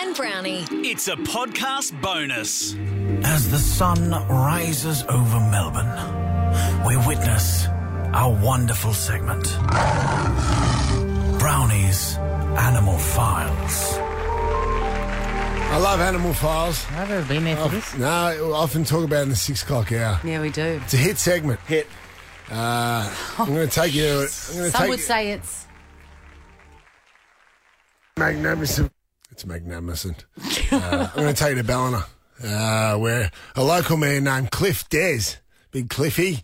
and Brownie. It's a podcast bonus. As the sun rises over Melbourne, we witness our wonderful segment Brownie's Animal Files. I love Animal Files. I've ever been there for this. No, I often talk about it in the six o'clock hour. Yeah, we do. It's a hit segment. Hit. Uh, I'm going to take you. I'm going to Some take would you- say it's magnificent. It's magnificent. uh, I'm going to take you to Ballina, uh, where a local man named Cliff Des, Big Cliffy,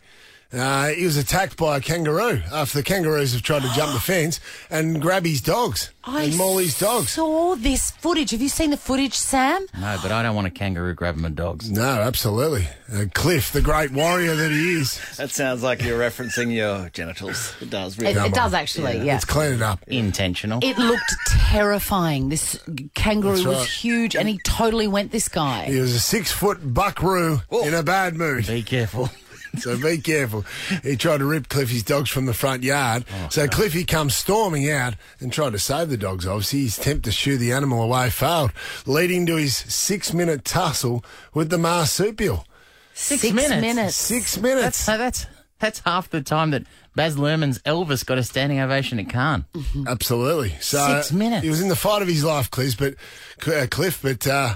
uh, he was attacked by a kangaroo after the kangaroos have tried to jump the fence and grab his dogs and maul his dogs. saw this footage. Have you seen the footage, Sam? No, but I don't want a kangaroo grabbing my dogs. No, absolutely. Uh, Cliff, the great warrior that he is. That sounds like you're referencing your genitals. It does, It, really. it does actually, yeah. Let's clean it up. Intentional. It looked terrifying. This kangaroo That's was right. huge, and he totally went this guy. He was a six foot buckaroo in a bad mood. Be careful. So be careful. He tried to rip Cliffy's dogs from the front yard. so Cliffy comes storming out and tried to save the dogs. Obviously, his attempt to shoo the animal away failed, leading to his six minute tussle with the marsupial. Six, Six minutes. minutes. Six That's, minutes. so that's that's half the time that Baz Luhrmann's Elvis got a standing ovation at Cannes. Absolutely. So Six minutes. He was in the fight of his life, Cliff, but uh, Cliff, but uh,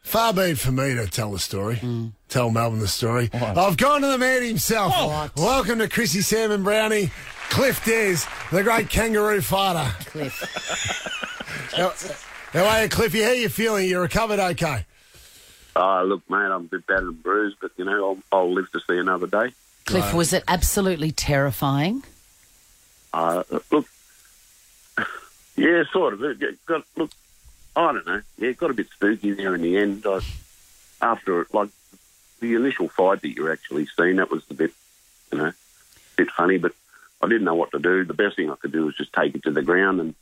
far be it for me to tell the story. Tell Melbourne the story. I've gone to the man himself. Welcome to Chrissy Sam and Brownie. Cliff Des, the great kangaroo fighter. Cliff. How, how are you, Cliffy? How you feeling? You recovered okay? Oh, look, mate, I'm a bit battered and bruised, but, you know, I'll, I'll live to see another day. Cliff, was it absolutely terrifying? Uh, look, yeah, sort of. It it got, look, I don't know. Yeah, it got a bit spooky there in the end. I, after, like, the initial fight that you're actually seeing, that was a bit, you know, a bit funny, but I didn't know what to do. The best thing I could do was just take it to the ground, and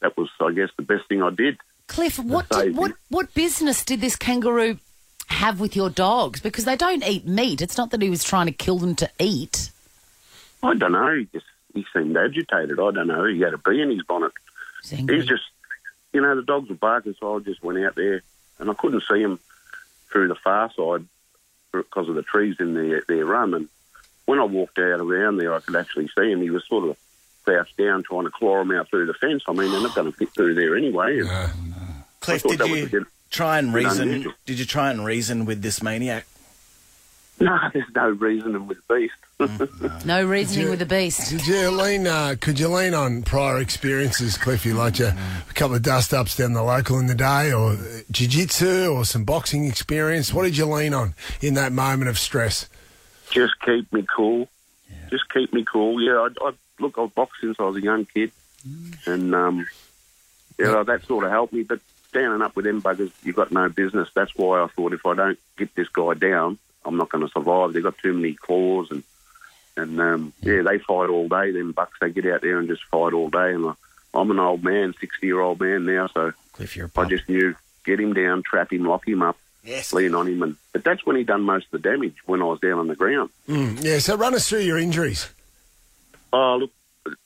that was, I guess, the best thing I did. Cliff, what did, what what business did this kangaroo have with your dogs? Because they don't eat meat. It's not that he was trying to kill them to eat. I don't know. He just he seemed agitated. I don't know. He had a bee in his bonnet. He's. He's just, you know, the dogs were barking, so I just went out there and I couldn't see him through the far side because of the trees in their, their run. And when I walked out around there, I could actually see him. He was sort of crouched down trying to claw him out through the fence. I mean, they're not going to fit through there anyway. And Cliff, thought did that you bit- try and reason? unusual. Did you try and reason with this maniac? no, there's no reasoning with the beast. no reasoning you- with the beast. Did you lean? Uh, could you lean on prior experiences, Cliffy, like a, a couple of dust ups down the local in the day, or uh, jiu-jitsu, or some boxing experience? What did you lean on in that moment of stress? just keep me cool. Just keep me cool. Yeah, I, I look, I've boxed since I was a young kid, and um, yeah, that sort of helped me. But standing up with them buggers, you've got no business. That's why I thought if I don't get this guy down, I'm not going to survive. They've got too many claws, and and um, yeah, they fight all day. Them bucks, they get out there and just fight all day. And I, I'm an old man, sixty year old man now, so Cliff, you're a I pump. just knew get him down, trap him, lock him up, Yes. lean on him, and but that's when he done most of the damage when I was down on the ground. Mm, yeah, so run us through your injuries. Oh, look,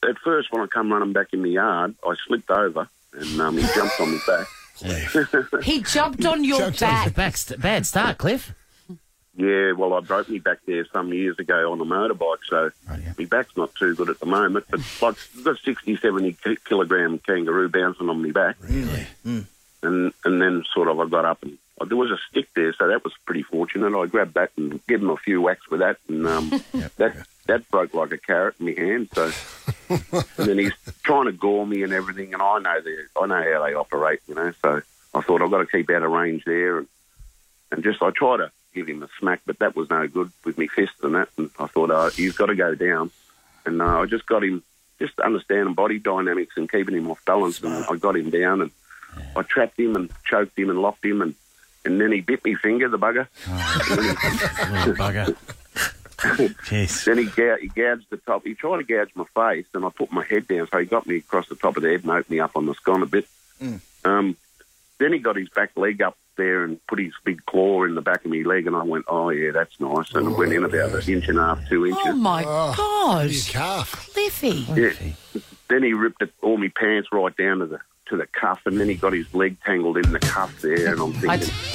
at first when I come running back in the yard, I slipped over and um, he jumped on my back. He jumped on your Jumped on back. Back st- bad start, Cliff. Yeah, well, I broke me back there some years ago on a motorbike, so Right, yeah. my back's not too good at the moment. But like, I've got 60, 70 kilogram kangaroo bouncing on my back. Really? And, and then sort of I got up and oh, there was a stick there, so that was pretty fortunate. I grabbed that and gave him a few whacks with that, and um, that that broke like a carrot in my hand. So, and then he's trying to gore me and everything, and I know they, I know how they operate, you know. So I thought I've got to keep out of range there, and and just I try to give him a smack, but that was no good with me fists and that. And I thought, oh, he's got to go down, and uh, I just got him just understanding body dynamics and keeping him off balance, and I got him down and. I trapped him and choked him and locked him, and, and then he bit me finger, the bugger. Little bugger. Jeez. Then he, gou- he gouged the top. He tried to gouge my face, and I put my head down, so he got me across the top of the head and opened me up on the scone a bit. Um, then he got his back leg up there and put his big claw in the back of my leg, and I went, "Oh yeah, that's nice." And it went in about an inch and a half, two inches. Oh my Oh, God, Your calf. Cliffy! Yeah. then he ripped it, all my pants right down to the to the cuff, and then he got his leg tangled in the cuff there, and I'm thinking,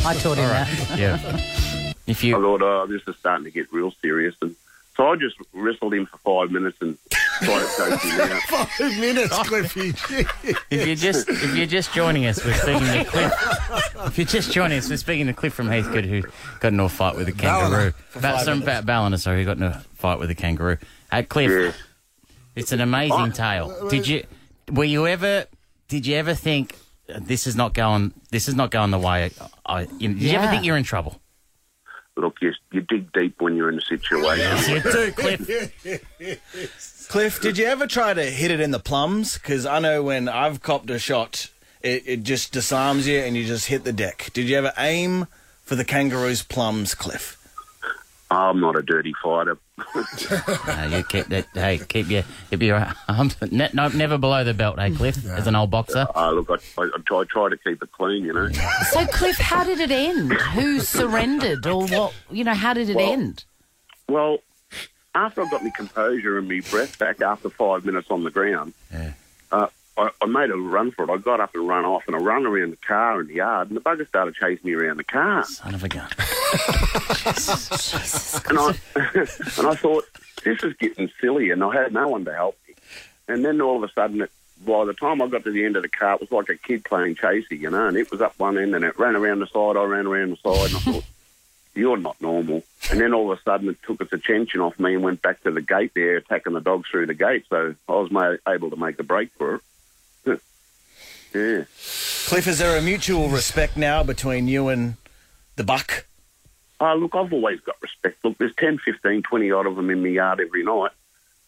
I taught him that. Yeah. If you, I you thought, oh, this is starting to get real serious, and so I just wrestled him for five minutes and tried to choke him out. Five minutes, Cliffy. if you're just if you're just joining us, we're speaking to Cliff. If you're just joining us, we're speaking to Cliff from Heathcote who got into a fight with a kangaroo. About some about Ballina, sorry, who got into a fight with a kangaroo. Hey, Cliff, Yeah. it's an amazing tale. Did you were you ever did you ever think uh, this is not going this is not going the way I you, did you ever think you're in trouble? Look, you, you dig deep when you're in a situation. You do, Cliff. Cliff, did you ever try to hit it in the plums? Because I know when I've copped a shot, it, it just disarms you and you just hit the deck. Did you ever aim for the kangaroo's plums, Cliff? I'm not a dirty fighter. Uh, you keep that. Hey, keep your keep your arms. Ne- no, never below the belt, hey Cliff. As an old boxer. Uh, look, I, I, I try, try to keep it clean, you know. So, Cliff, how did it end? Who surrendered, or what? You know, how did it Well- end? Well, after I got my composure and my breath back after five minutes on the ground, Yeah. I, I made a run for it. I got up and run off, and I ran around the car in the yard, and the bugger started chasing me around the car. Son of a gun. And I and I thought this is getting silly, and I had no one to help me. And then all of a sudden, it, by the time I got to the end of the car, it was like a kid playing chasey, you know. And it was up one end, and it ran around the side. I ran around the side, and I thought, "You're not normal." And then all of a sudden, it took its attention off me and went back to the gate there, attacking the dog through the gate. So I was ma- able to make a break for it. Yeah. Cliff, is there a mutual respect now between you and the buck? Oh, look, I've always got respect. Look, there's 10, 15, 20 odd of them in my yard every night.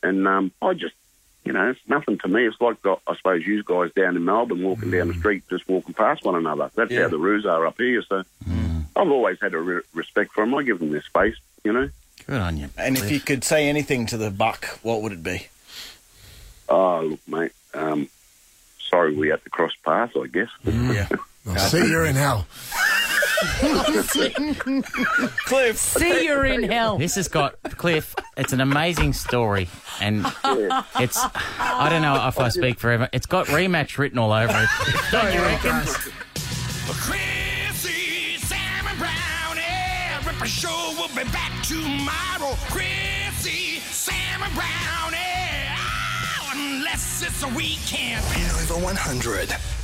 And um, I just, you know, it's nothing to me. It's like, uh, I suppose, you guys down in Melbourne walking down the street, just walking past one another. That's Yeah. how the roos are up here. So I've always had a re- respect for them. I give them their space, you know. Good on you. And if you could say anything to the buck, what would it be? Oh, look, mate, um, sorry we had to cross paths, I guess. Mm, yeah. I'll see you in hell. Cliff, See, you're in hell. This has got Cliff. It's an amazing story, and it's. I don't know if I speak forever. It's got rematch written all over it. Don't you reckon? Chrissy, Sam and Brownie. Ripper Show will be back tomorrow. Chrissy, Sam and Brownie. Unless it's a weekend. Over 100.